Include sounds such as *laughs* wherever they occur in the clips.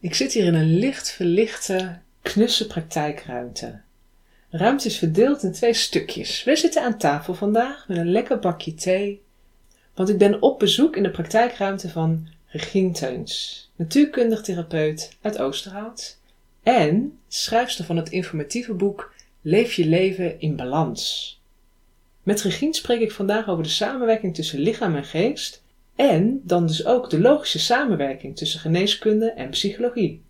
Ik zit hier in een licht verlichte, knusse praktijkruimte. De ruimte is verdeeld in twee stukjes. We zitten aan tafel vandaag met een lekker bakje thee, want ik ben op bezoek in de praktijkruimte van Regine Teuns, natuurkundig therapeut uit Oosterhout en schrijfster van het informatieve boek Leef je leven in balans. Met Regine spreek ik vandaag over de samenwerking tussen lichaam en geest en dan dus ook de logische samenwerking tussen geneeskunde en psychologie.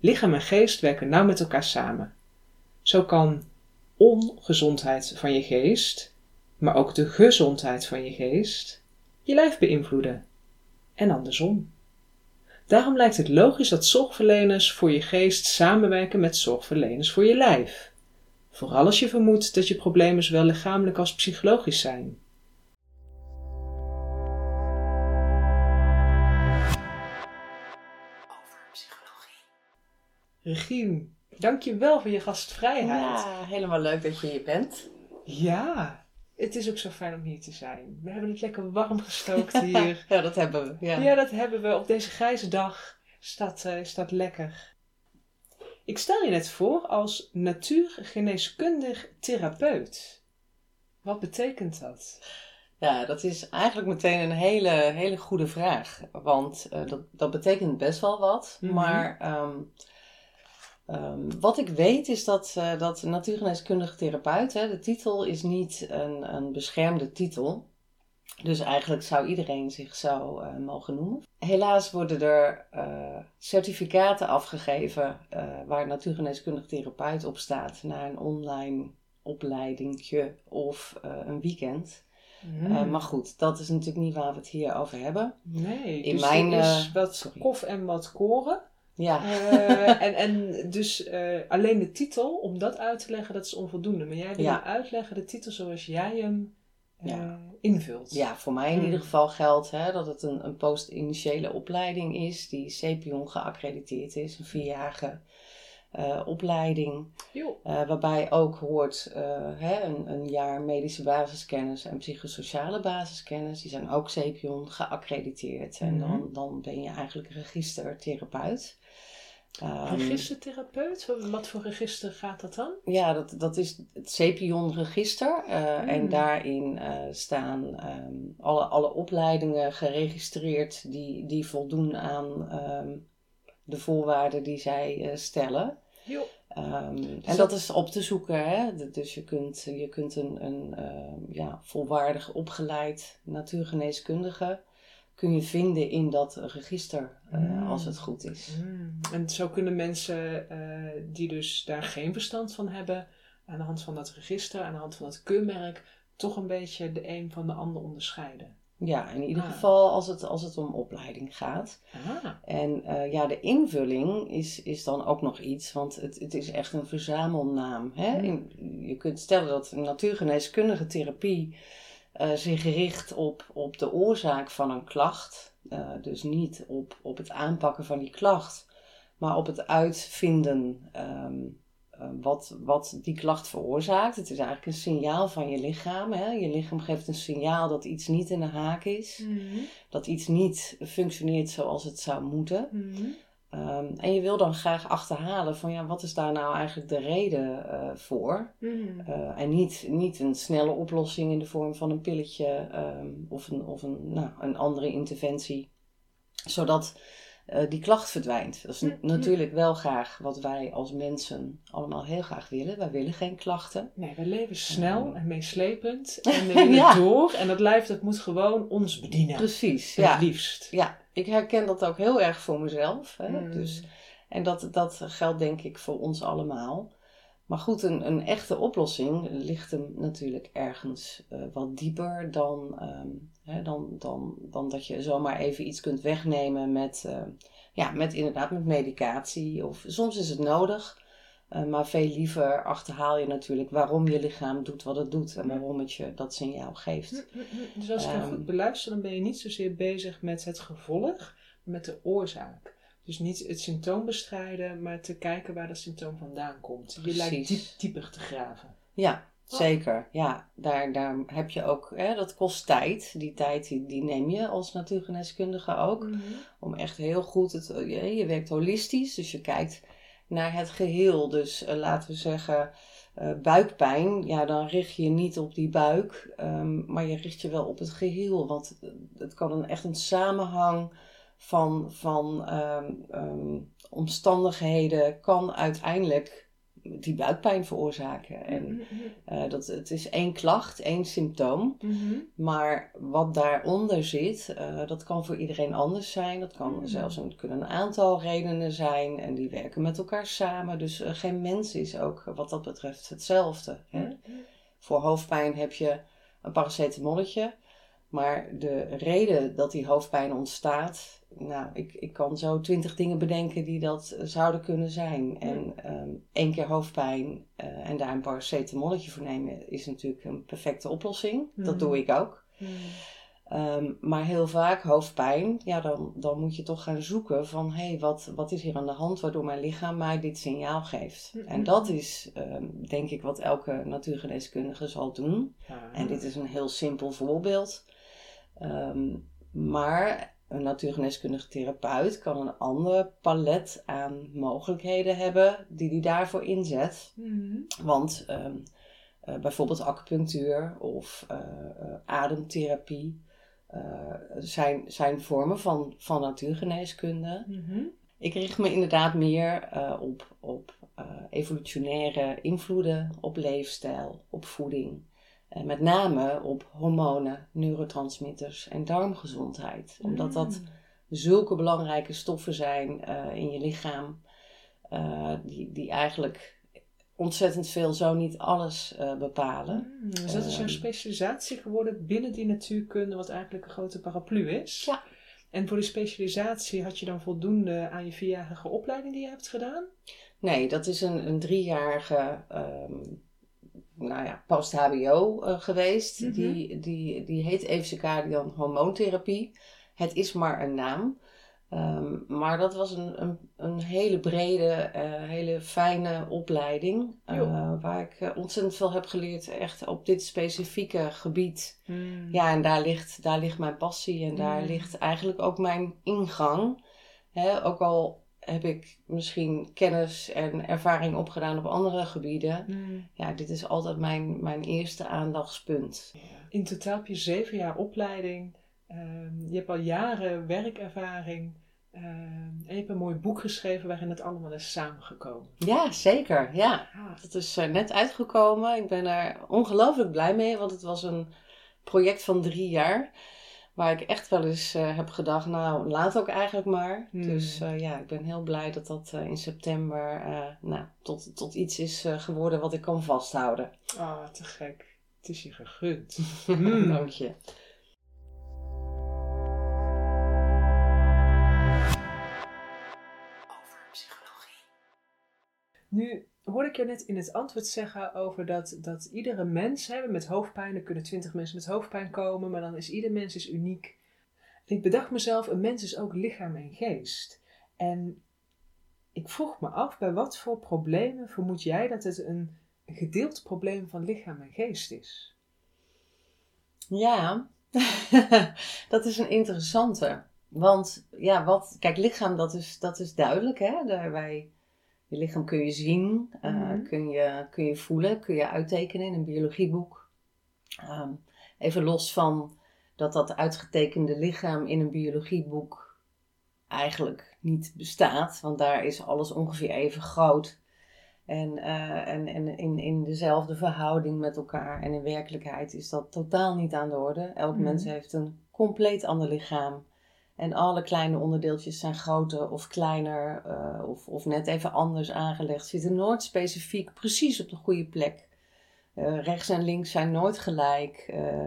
Lichaam en geest werken nauw met elkaar samen. Zo kan ongezondheid van je geest, maar ook de gezondheid van je geest, je lijf beïnvloeden. En andersom. Daarom lijkt het logisch dat zorgverleners voor je geest samenwerken met zorgverleners voor je lijf. Vooral als je vermoedt dat je problemen zowel lichamelijk als psychologisch zijn. Regine, dank je wel voor je gastvrijheid. Ja, helemaal leuk dat je hier bent. Ja, het is ook zo fijn om hier te zijn. We hebben het lekker warm gestookt *laughs* hier. ja, dat hebben we. Ja. ja, dat hebben we. Op deze grijze dag staat, uh, staat lekker. Ik stel je net voor als natuurgeneeskundig therapeut. Wat betekent dat? Ja, dat is eigenlijk meteen een hele, hele goede vraag. Want uh, dat, dat betekent best wel wat. Mm -hmm. Maar um, Um, wat ik weet is dat, uh, dat natuurgeneeskundige therapeut, hè, de titel is niet een, een beschermde titel. Dus eigenlijk zou iedereen zich zo uh, mogen noemen. Helaas worden er uh, certificaten afgegeven waar natuurgeneeskundig therapeut op staat na een online opleidingje of een weekend. Mm. maar goed, dat is natuurlijk niet waar we het hier over hebben. Nee, In dus mijn, is wat sorry. kof en wat koren. Ja. Uh, *laughs* en, en dus uh, alleen de titel, om dat uit te leggen, dat is onvoldoende. Maar jij wil ja. uitleggen de titel zoals jij hem uh, ja. invult. Ja, voor mij in mm. ieder geval geldt hè, dat het een, een post-initiële opleiding is die CPION geaccrediteerd is. Een vierjarige opleiding. waarbij ook hoort hè, een, een jaar medische basiskennis en psychosociale basiskennis. Die zijn ook CPION geaccrediteerd. Mm. En dan, dan ben je eigenlijk registertherapeut. Um, Registertherapeut? Wat voor register gaat dat dan? Ja, dat, dat is het CEPION-register. Uh, mm. En daarin uh, staan um, alle, alle opleidingen geregistreerd die, die voldoen aan um, de voorwaarden die zij uh, stellen. Um, en dat is op te zoeken. Hè? Dus je kunt, je kunt een, een ja, volwaardig opgeleid natuurgeneeskundige kun je vinden in dat register uh, mm. als het goed is. Mm. En zo kunnen mensen uh, die dus daar geen verstand van hebben, aan de hand van dat register, aan de hand van dat keurmerk, toch een beetje de een van de ander onderscheiden. Ja, in ieder ah. geval als het, als het om opleiding gaat. Ah. En uh, ja, de invulling is, is dan ook nog iets, want het, het is echt een verzamelnaam. Hè? Mm. In, je kunt stellen dat natuurgeneeskundige therapie uh, zich richt op, op de oorzaak van een klacht. Uh, dus niet op, op het aanpakken van die klacht, maar op het uitvinden um, uh, wat, wat die klacht veroorzaakt. Het is eigenlijk een signaal van je lichaam. Hè? Je lichaam geeft een signaal dat iets niet in de haak is, mm -hmm. dat iets niet functioneert zoals het zou moeten. Mm -hmm. Um, en je wil dan graag achterhalen van ja, wat is daar nou eigenlijk de reden uh, voor? Mm. Uh, en niet, niet een snelle oplossing in de vorm van een pilletje um, of, een, of een, nou, een andere interventie, zodat uh, die klacht verdwijnt. Dat is mm. natuurlijk wel graag wat wij als mensen allemaal heel graag willen. Wij willen geen klachten. Nee, we leven snel um, en meeslepend en we *laughs* willen ja. door. En dat lijf dat moet gewoon ons bedienen. Precies, het ja. liefst. Ja, ik herken dat ook heel erg voor mezelf. Hè? Mm. Dus, en dat, dat geldt denk ik voor ons allemaal. Maar goed, een, een echte oplossing ligt hem natuurlijk ergens uh, wat dieper dan, um, hè, dan, dan, dan dat je zomaar even iets kunt wegnemen met, uh, ja, met inderdaad met medicatie. Of soms is het nodig, uh, maar veel liever achterhaal je natuurlijk waarom je lichaam doet wat het doet en waarom het je dat signaal geeft. Dus als ik um, goed beluister, dan ben je niet zozeer bezig met het gevolg, maar met de oorzaak. Dus niet het symptoom bestrijden, maar te kijken waar dat symptoom vandaan komt. Je lijkt diep, dieper te graven. Ja, zeker. Ja, daar, daar heb je ook, hè, dat kost tijd. Die tijd die, die neem je als natuurgeneeskundige ook. Mhm. Om echt heel goed, het, je, je werkt holistisch, dus je kijkt naar het geheel. Dus uh, laten we zeggen, uh, buikpijn, ja, dan richt je niet op die buik, um, maar je richt je wel op het geheel. Want het kan een, echt een samenhang van, van um, um, omstandigheden kan uiteindelijk die buikpijn veroorzaken. En uh, dat, het is één klacht, één symptoom. Mm-hmm. Maar wat daaronder zit, uh, dat kan voor iedereen anders zijn. Dat kan mm-hmm. zelfs een, kunnen een aantal redenen zijn. En die werken met elkaar samen. Dus uh, geen mens is ook wat dat betreft hetzelfde. Hè? Voor hoofdpijn heb je een paracetamolletje. Maar de reden dat die hoofdpijn ontstaat, nou, ik, ik kan zo twintig dingen bedenken die dat zouden kunnen zijn. En um, één keer hoofdpijn uh, en daar een paracetamolletje voor nemen is natuurlijk een perfecte oplossing. Dat mm. doe ik ook. Mm. Um, maar heel vaak hoofdpijn, ja, dan, dan moet je toch gaan zoeken van hé, hey, wat, wat is hier aan de hand waardoor mijn lichaam mij dit signaal geeft. En dat is um, denk ik wat elke natuurgeneeskundige zal doen. En dit is een heel simpel voorbeeld. Um, maar een natuurgeneeskundige therapeut kan een ander palet aan mogelijkheden hebben die hij daarvoor inzet. Mm Want um, uh, bijvoorbeeld acupunctuur of uh, uh, ademtherapie zijn, zijn vormen van, van natuurgeneeskunde. Mm -hmm. Ik richt me inderdaad meer op, op evolutionaire invloeden, op leefstijl, op voeding. Eh, met name op hormonen, neurotransmitters en darmgezondheid. Omdat dat mm. zulke belangrijke stoffen zijn uh, in je lichaam, uh, die, die eigenlijk ontzettend veel, zo niet alles bepalen. Mm, dus dat is jouw ehm, specialisatie geworden binnen die natuurkunde, wat eigenlijk een grote paraplu is. Ja. En voor die specialisatie had je dan voldoende aan je vierjarige opleiding die je hebt gedaan? Nee, dat is een, een driejarige um, nou ja, post-HBO uh, geweest. Mhm. die, die, die heet Evocadian hormoontherapie. Het is maar een naam. Um, maar dat was een, een, een hele brede, uh, hele fijne opleiding. Uh, waar ik ontzettend veel heb geleerd, echt op dit specifieke gebied. Mm. Ja, en daar ligt, daar ligt mijn passie en daar mm. ligt eigenlijk ook mijn ingang. Hè, ook al heb ik misschien kennis en ervaring opgedaan op andere gebieden. Hmm. Ja, dit is altijd mijn, mijn eerste aandachtspunt. In totaal heb je zeven jaar opleiding. Ehm, je hebt al jaren werkervaring. Ehm, en je hebt een mooi boek geschreven waarin het allemaal is samengekomen. Ja, zeker. Ja, ah. dat is uh, net uitgekomen. Ik ben er ongelooflijk blij mee, want het was een project van drie jaar. Waar ik echt wel eens uh, heb gedacht, nou, laat ook eigenlijk maar. Hmm. Dus uh, ja, ik ben heel blij dat dat uh, in september nou, tot, tot iets is geworden wat ik kan vasthouden. Ah, oh, te gek. Het is je gegund. *laughs* mm. Dank je. Over psychologie. Nu hoorde ik je net in het antwoord zeggen over dat, dat iedere mens, hè, met hoofdpijn, er kunnen twintig mensen met hoofdpijn komen, maar dan is ieder mens is uniek. Ik bedacht mezelf, een mens is ook lichaam en geest. En ik vroeg me af, bij wat voor problemen vermoed jij dat het een gedeeld probleem van lichaam en geest is? Ja, *laughs* dat is een interessante. Want ja, wat, kijk, lichaam, dat is, dat is duidelijk. Hè? Daar wij je lichaam kun je zien, uh, mm kun, je, kun je voelen, kun je uittekenen in een biologieboek. Um, even los van dat dat uitgetekende lichaam in een biologieboek eigenlijk niet bestaat, want daar is alles ongeveer even groot. En, uh, en, en in, in dezelfde verhouding met elkaar. En in werkelijkheid is dat totaal niet aan de orde. Elk mm mens heeft een compleet ander lichaam. En alle kleine onderdeeltjes zijn groter of kleiner uh, of, of net even anders aangelegd. Zitten nooit specifiek precies op de goede plek. Uh, rechts en links zijn nooit gelijk. Uh,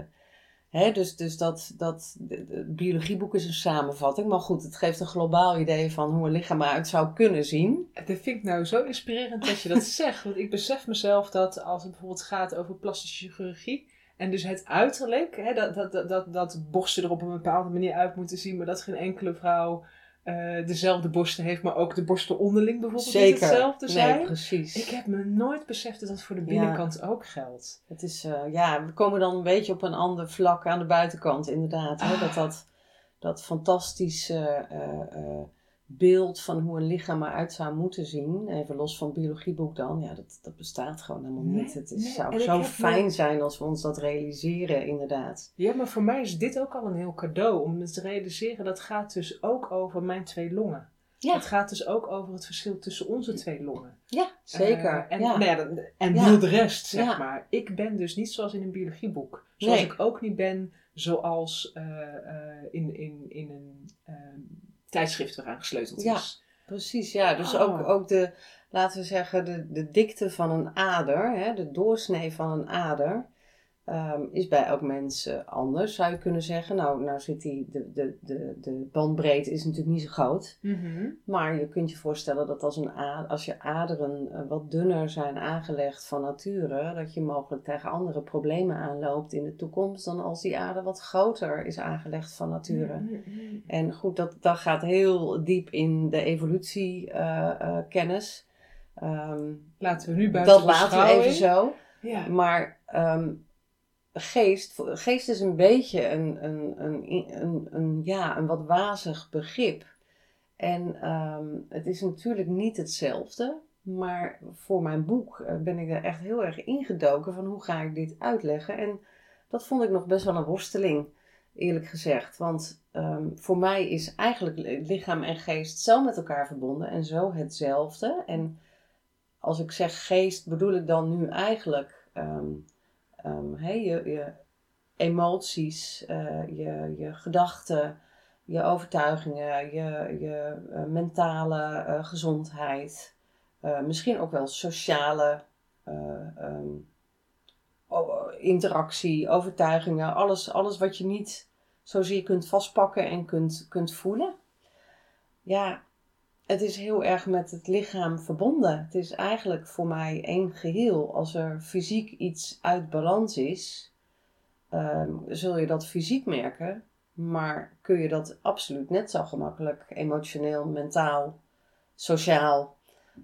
hè, dus dus dat, dat biologieboek is een samenvatting. Maar goed, het geeft een globaal idee van hoe een lichaam eruit zou kunnen zien. Dat vind ik nou zo inspirerend dat je dat *laughs* zegt. Want ik besef mezelf dat als het bijvoorbeeld gaat over plastische chirurgie en dus het uiterlijk, hè, dat, dat, dat, dat, borsten er op een bepaalde manier uit moeten zien, maar dat geen enkele vrouw uh, dezelfde borsten heeft, maar ook de borsten onderling bijvoorbeeld Zeker. niet hetzelfde zijn. Nee, precies. Ik heb me nooit beseft dat dat voor de binnenkant ook geldt. Het is, uh, ja, we komen dan een beetje op een ander vlak aan de buitenkant inderdaad. Hè? Dat ah. dat, dat fantastische uh, beeld van hoe een lichaam eruit zou moeten zien, even los van biologieboek dan, ja, dat, dat bestaat gewoon helemaal niet. het is, zou zo fijn zijn als we ons dat realiseren, inderdaad. Ja, maar voor mij is dit ook al een heel cadeau om te realiseren. Dat gaat dus ook over mijn twee longen. Ja. Het gaat dus ook over het verschil tussen onze twee longen. Ja, zeker. Uh, en ja. Nou ja, en ja. de rest, zeg maar. Ik ben dus niet zoals in een biologieboek. Zoals ik ook niet ben zoals uh, uh, in, in, in een ehm, tijdschrift eraan gesleuteld ja, is. Precies, ja. Dus ook, oh. ook de, laten we zeggen, de, de dikte van een ader, hè, de doorsnee van een ader. Um, is bij elk mens uh, anders, zou je kunnen zeggen. Nou, nou zit die, de, de, de, de bandbreedte is natuurlijk niet zo groot. Mm Maar je kunt je voorstellen dat als, een als je aderen uh, wat dunner zijn aangelegd van nature, dat je mogelijk tegen andere problemen aanloopt in de toekomst dan als die ader wat groter is aangelegd van nature. Mm En goed, dat, dat gaat heel diep in de evolutiekennis. Uh, um, laten we nu buiten Dat laten we even zo. Ja. Maar um, geest, geest is een beetje een, een, een, een, een, ja, een wat wazig begrip. En um, het is natuurlijk niet hetzelfde, maar voor mijn boek eh, ben ik er echt heel erg ingedoken van hoe ga ik dit uitleggen. En dat vond ik nog best wel een worsteling, eerlijk gezegd. Want um, voor mij is eigenlijk lichaam en geest zo met elkaar verbonden en zo hetzelfde. En als ik zeg geest, bedoel ik dan nu eigenlijk um, um, je, emoties, uh, je, je gedachten, je overtuigingen, je, je uh, mentale uh, gezondheid, misschien ook wel sociale um, interactie, overtuigingen, alles, alles wat je niet zozeer kunt vastpakken en kunt, kunt voelen. Ja, het is heel erg met het lichaam verbonden. Het is eigenlijk voor mij één geheel. Als er fysiek iets uit balans is, um, zul je dat fysiek merken. Maar kun je dat absoluut net zo gemakkelijk emotioneel, mentaal, sociaal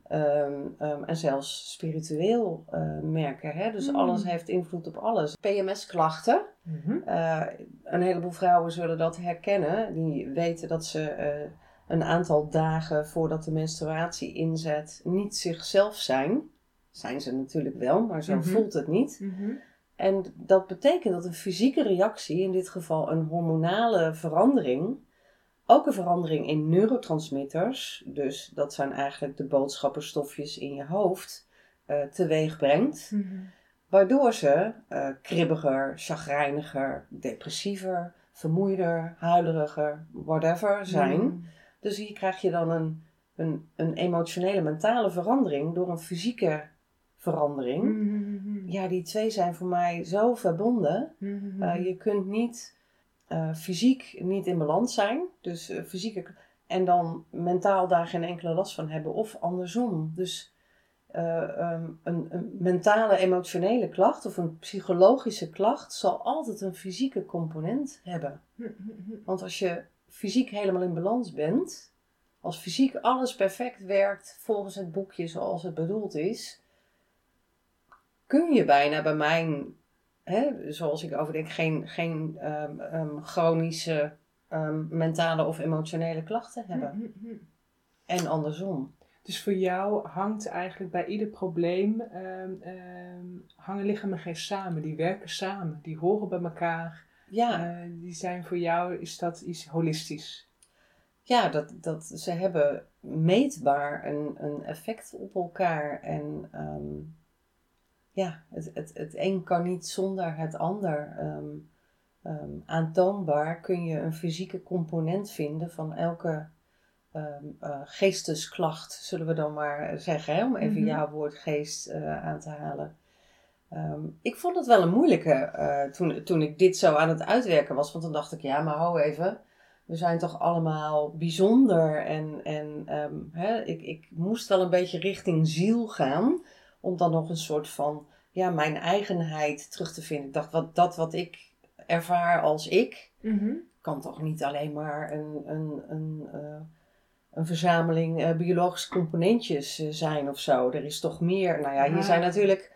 ehm, ehm, en zelfs spiritueel uh, merken. Hè? Dus hmm. alles heeft invloed op alles. PMS-klachten. Mhm. Eh, een heleboel vrouwen zullen dat herkennen. Die weten dat ze. Uh, een aantal dagen voordat de menstruatie inzet niet zichzelf zijn. Zijn ze natuurlijk wel, maar zo mhm. voelt het niet. Mhm. En dat betekent dat een fysieke reactie, in dit geval een hormonale verandering, ook een verandering in neurotransmitters, dus dat zijn eigenlijk de boodschapperstofjes in je hoofd, uh, teweeg brengt. Mhm. Waardoor ze uh, kribbiger, chagrijniger, depressiever, vermoeider, huileriger, whatever zijn. Dus hier krijg je dan een, een, een emotionele, mentale verandering door een fysieke verandering. Mm-hmm. Ja, die twee zijn voor mij zo verbonden. Mm-hmm. Uh, je kunt niet uh, fysiek niet in balans zijn. Dus uh, fysieke. En dan mentaal daar geen enkele last van hebben. Of andersom. Dus um, een, een, mentale, emotionele klacht of een psychologische klacht zal altijd een fysieke component hebben. Mm-hmm. Want als je fysiek helemaal in balans bent, als fysiek alles perfect werkt volgens het boekje zoals het bedoeld is, kun je bijna bij mijn, hè, zoals ik overdenk, geen, geen um, um, chronische um, mentale of emotionele klachten hebben. Mm, mm, mm. En andersom. Dus voor jou hangt eigenlijk bij ieder probleem, hangen lichaam en geest samen. Die werken samen, die horen bij elkaar. Ja. Uh, die zijn voor jou, is dat iets holistisch? Ja, dat, dat, ze hebben meetbaar een, een effect op elkaar. En um, ja, het, het, het een kan niet zonder het ander. Um, um, aantoonbaar kun je een fysieke component vinden van elke uh, geestesklacht, zullen we dan maar zeggen, hè? om even mm -hmm. jouw woord geest uh, aan te halen. Um, ik vond het wel een moeilijke uh, toen, toen ik dit zo aan het uitwerken was. Want dan dacht ik, ja, maar hou even. We zijn toch allemaal bijzonder. En, en um, hè, ik, ik moest wel een beetje richting ziel gaan. Om dan nog een soort van, ja, mijn eigenheid terug te vinden. Ik dacht, wat, dat wat ik ervaar als ik, mm -hmm. kan toch niet alleen maar een, een, een uh, een verzameling biologische componentjes zijn of zo. Er is toch meer. Nou ja, hier zijn natuurlijk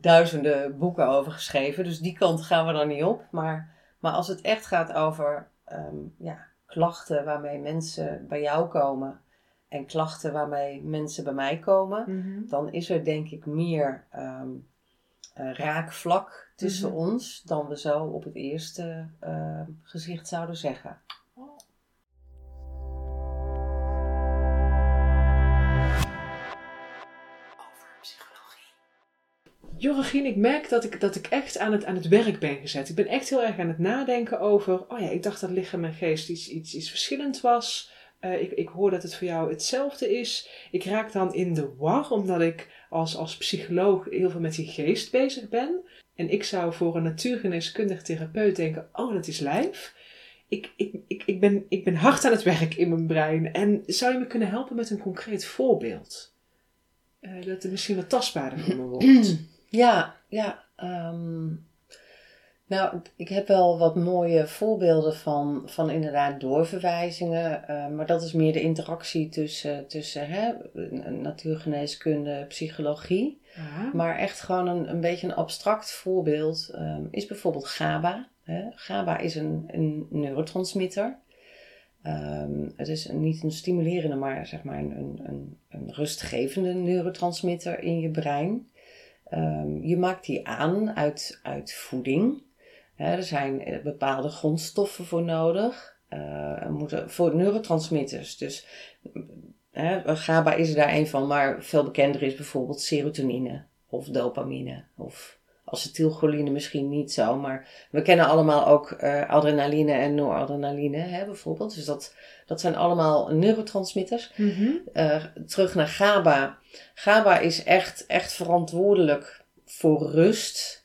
duizenden boeken over geschreven, dus die kant gaan we dan niet op. Maar, maar als het echt gaat over ehm, ja, klachten waarmee mensen bij jou komen en klachten waarmee mensen bij mij komen, mhm. dan is er denk ik meer um, raakvlak tussen mhm. ons dan we zo op het eerste uh, gezicht zouden zeggen. Jorgien, ik merk dat ik, dat ik echt aan het, aan het werk ben gezet. Ik ben echt heel erg aan het nadenken over, oh ja, ik dacht dat lichaam en geest iets, iets, iets verschillend was. Uh, ik, ik hoor dat het voor jou hetzelfde is. Ik raak dan in de war, omdat ik als, als psycholoog heel veel met die geest bezig ben. En ik zou voor een natuurgeneeskundig therapeut denken, oh, dat is lijf. Ik, ik, ik, ik, ben, ik ben hard aan het werk in mijn brein. En zou je me kunnen helpen met een concreet voorbeeld? Uh, dat het misschien wat tastbaarder voor me wordt. *clears throat* Ja, ja. Ehm, nou, ik heb wel wat mooie voorbeelden van, van inderdaad doorverwijzingen. Uh, maar dat is meer de interactie tussen, tussen hè, natuurgeneeskunde, psychologie. Maar echt gewoon een, een beetje een abstract voorbeeld um, is bijvoorbeeld GABA. Hè. GABA is een, een neurotransmitter. Um, het is niet een stimulerende, maar zeg maar een, een, een rustgevende neurotransmitter in je brein. Um, je maakt die aan uit, voeding. er zijn eh, bepaalde grondstoffen voor nodig. Uh, moeten, voor neurotransmitters. Dus GABA is er daar een van, maar veel bekender is bijvoorbeeld serotonine of dopamine of acetylcholine misschien niet zo, maar we kennen allemaal ook uh, adrenaline en noradrenaline hè, bijvoorbeeld. Dus dat, dat zijn allemaal neurotransmitters. Mm terug naar GABA. GABA is echt, echt verantwoordelijk voor rust.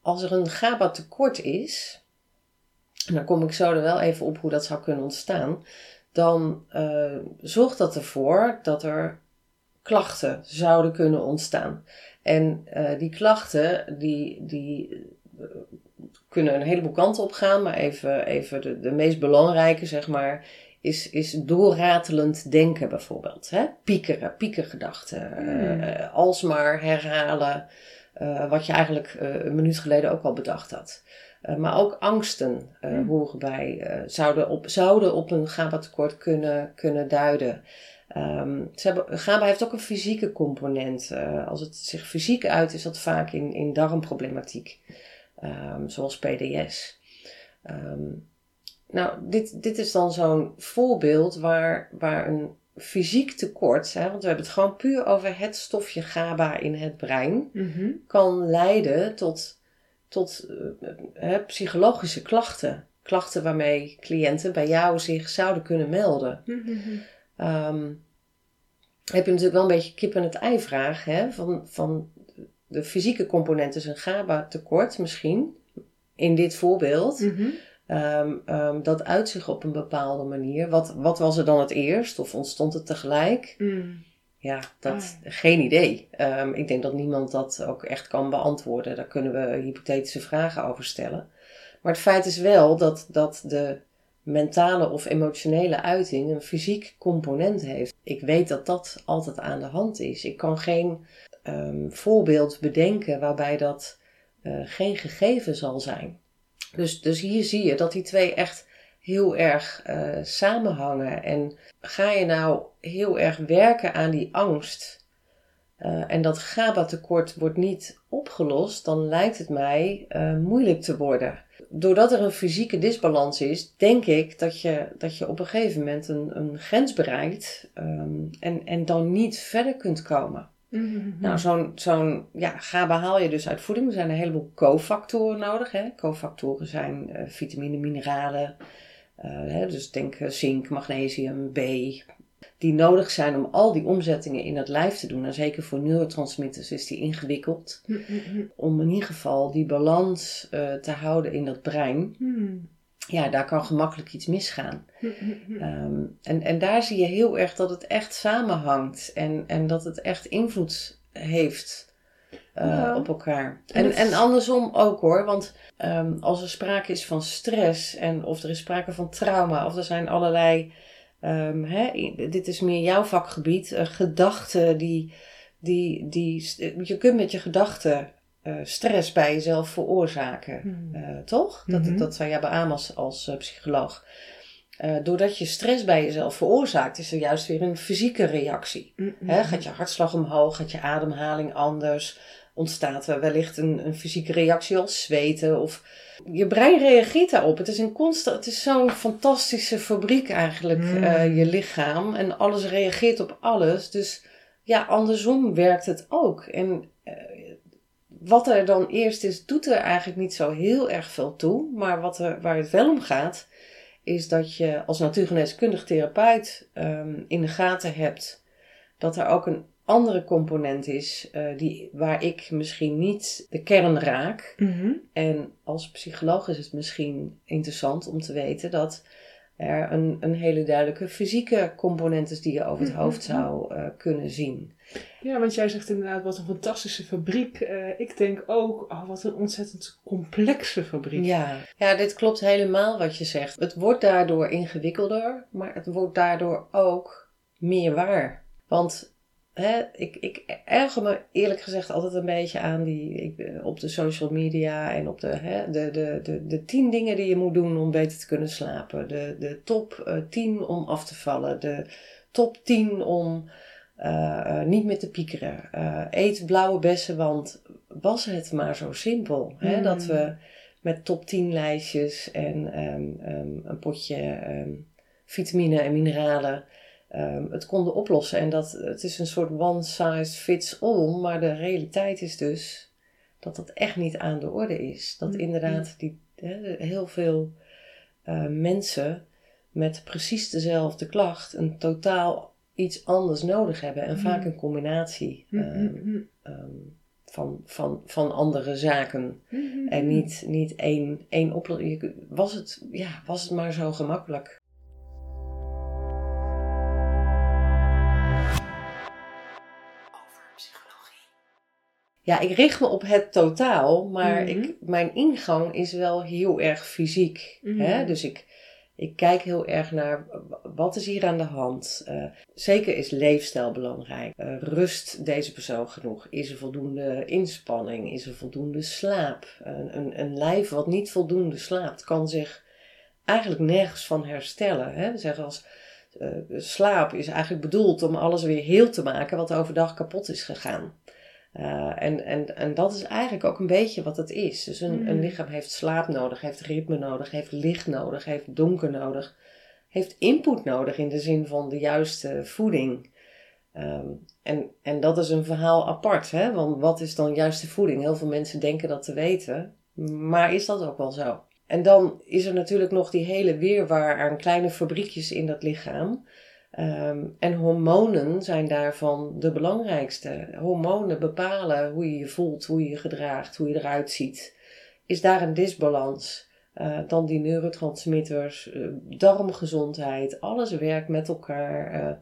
Als er een GABA tekort is, en dan kom ik zo er wel even op hoe dat zou kunnen ontstaan, dan uh, zorgt dat ervoor dat er klachten zouden kunnen ontstaan. En uh, die klachten, die, die uh, kunnen een heleboel kanten op gaan, maar even, even de, de meest belangrijke, zeg maar, is, is doorratelend denken bijvoorbeeld. Hè? Piekeren, piekergedachten, mm. uh, alsmaar herhalen wat je eigenlijk een minuut geleden ook al bedacht had. maar ook angsten mm. horen bij, zouden, op, zouden op een GABA-tekort kunnen, kunnen duiden. Um, ze hebben, GABA heeft ook een fysieke component. Uh, als het zich fysiek uit, is dat vaak in, in darmproblematiek, um, zoals PDS. Um, ehm, nou, dit, dit is dan zo'n voorbeeld waar, waar een fysiek tekort, hè, want we hebben het gewoon puur over het stofje GABA in het brein, mm kan leiden tot, tot uh, psychologische klachten. Klachten waarmee cliënten bij jou zich zouden kunnen melden. Mm Um, heb je natuurlijk wel een beetje kip en het ei vraag. Hè? Van, van de fysieke component is een GABA tekort misschien. In dit voorbeeld. Mhm. Ehm, ehm, dat uit zich op een bepaalde manier. Wat, wat was er dan het eerst? Of ontstond het tegelijk? Mm. Ja, dat, ah. geen idee. ik denk dat niemand dat ook echt kan beantwoorden. Daar kunnen we hypothetische vragen over stellen. Maar het feit is wel dat, dat de mentale of emotionele uiting een fysiek component heeft. Ik weet dat dat altijd aan de hand is. Ik kan geen um, voorbeeld bedenken waarbij dat uh, geen gegeven zal zijn. Dus, dus hier zie je dat die twee echt heel erg uh, samenhangen. En ga je nou heel erg werken aan die angst uh, en dat GABA-tekort wordt niet opgelost, dan lijkt het mij moeilijk te worden doordat er een fysieke disbalans is, denk ik dat je, dat je op een gegeven moment een, een grens bereikt um, en, en dan niet verder kunt komen. Mm-hmm. Nou, zo'n zo'n ja, GABA haal je dus uit voeding. Er zijn een heleboel cofactoren nodig. Hè. Cofactoren zijn uh, vitamine, mineralen. Uh, hè, dus denk uh, zink, magnesium, B, die nodig zijn om al die omzettingen in het lijf te doen. En zeker voor neurotransmitters is die ingewikkeld. Hm, hm, hm. Om in ieder geval die balans uh, te houden in dat brein. Ja, daar kan gemakkelijk iets misgaan. Um, en, en daar zie je heel erg dat het echt samenhangt. En, en dat het echt invloed heeft uh, op elkaar. En, en andersom ook hoor. Want um, als er sprake is van stress en of er is sprake van trauma of er zijn allerlei um, hè, dit is meer jouw vakgebied, uh, gedachten die, die, die, je kunt met je gedachten uh, stress bij jezelf veroorzaken, hmm. toch? Dat, mm-hmm. dat zou jij beamen als, als psycholoog. doordat je stress bij jezelf veroorzaakt, is er juist weer een fysieke reactie. Gaat je hartslag omhoog, gaat je ademhaling anders, ontstaat er wellicht een, een fysieke reactie als zweten of je brein reageert daarop. Het is, een constant, het is zo'n fantastische fabriek eigenlijk, mm. uh, je lichaam. En alles reageert op alles. Dus ja, andersom werkt het ook. En uh, wat er dan eerst is, doet er eigenlijk niet zo heel erg veel toe. Maar wat er, waar het wel om gaat, is dat je als natuurgeneeskundig therapeut um, in de gaten hebt dat er ook een andere component is uh, die, waar ik misschien niet de kern raak. Mhm. En als psycholoog is het misschien interessant om te weten dat er een, een hele duidelijke fysieke component is die je over het mhm. hoofd zou uh, kunnen zien. Ja, want jij zegt inderdaad wat een fantastische fabriek. Uh, ik denk ook, oh, wat een ontzettend complexe fabriek. Ja. ja, dit klopt helemaal wat je zegt. Het wordt daardoor ingewikkelder, maar het wordt daardoor ook meer waar. Want Hè, ik, ik erger me eerlijk gezegd altijd een beetje aan die, ik, op de social media en op de, hè, de, de, de, de tien dingen die je moet doen om beter te kunnen slapen. De, de top uh, tien om af te vallen. De top tien om uh, niet meer te piekeren. Uh, eet blauwe bessen, want was het maar zo simpel. Hè, mm. Dat we met top 10 lijstjes en um, um, een potje um, vitamine en mineralen um, het konden oplossen. En dat, het is een soort one size fits all, maar de realiteit is dus dat dat echt niet aan de orde is. Dat mm, inderdaad die, heel veel uh, mensen met precies dezelfde klacht een totaal iets anders nodig hebben. En vaak mm. een combinatie um, um, van, van, van andere zaken. En niet, niet één, één oplossing. Was het, ja, was het maar zo gemakkelijk. Ja, ik richt me op het totaal, maar mhm. ik, mijn ingang is wel heel erg fysiek. hè? Mhm. Dus ik, ik kijk heel erg naar wat is hier aan de hand. Uh, zeker is leefstijl belangrijk. Uh, rust deze persoon genoeg? Is er voldoende inspanning? Is er voldoende slaap? Een, een, een lijf wat niet voldoende slaapt kan zich eigenlijk nergens van herstellen. Hè? We zeggen als uh, slaap is eigenlijk bedoeld om alles weer heel te maken wat overdag kapot is gegaan. Uh, en, en, en dat is eigenlijk ook een beetje wat het is. Dus een, een mm. lichaam heeft slaap nodig, heeft ritme nodig, heeft licht nodig, heeft donker nodig, heeft input nodig in de zin van de juiste voeding. Um, en, en dat is een verhaal apart, hè? want wat is dan juiste voeding? Heel veel mensen denken dat te weten, maar is dat ook wel zo? En dan is er natuurlijk nog die hele weerwaar aan kleine fabriekjes in dat lichaam. Um, en hormonen zijn daarvan de belangrijkste. Hormonen bepalen hoe je je voelt, hoe je je gedraagt, hoe je eruit ziet. Is daar een disbalans, uh, dan die neurotransmitters, uh, darmgezondheid, alles werkt met elkaar. Uh,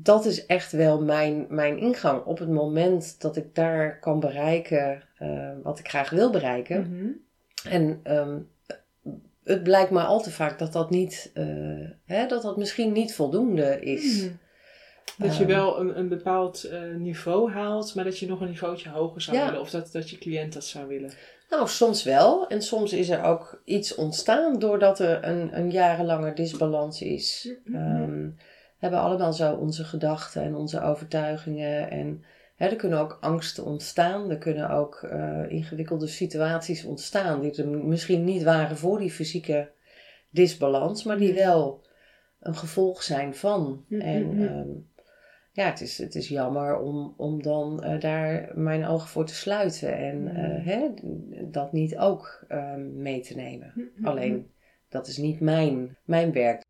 dat is echt wel mijn, mijn ingang. Op het moment dat ik daar kan bereiken wat ik graag wil bereiken. Mm -hmm. En um, het blijkt maar al te vaak dat dat niet, uh, hè, dat dat misschien niet voldoende is. Mhm. Dat je ehm. wel een, een bepaald uh, niveau haalt, maar dat je nog een niveautje hoger zou willen. Of dat, dat je cliënt dat zou willen. Nou, soms wel. En soms is er ook iets ontstaan doordat er een, een jarenlange disbalans is. Mm -hmm. we hebben allemaal zo onze gedachten en onze overtuigingen. En er kunnen ook angsten ontstaan. Er kunnen ook uh, ingewikkelde situaties ontstaan die er misschien niet waren voor die fysieke disbalans, maar die wel een gevolg zijn van. Mm-hmm. En um, ja, het is, het is jammer om, om dan uh, daar mijn ogen voor te sluiten en uh, hè, dat niet ook uh, mee te nemen. Mm-hmm. Alleen dat is niet mijn, mijn werk.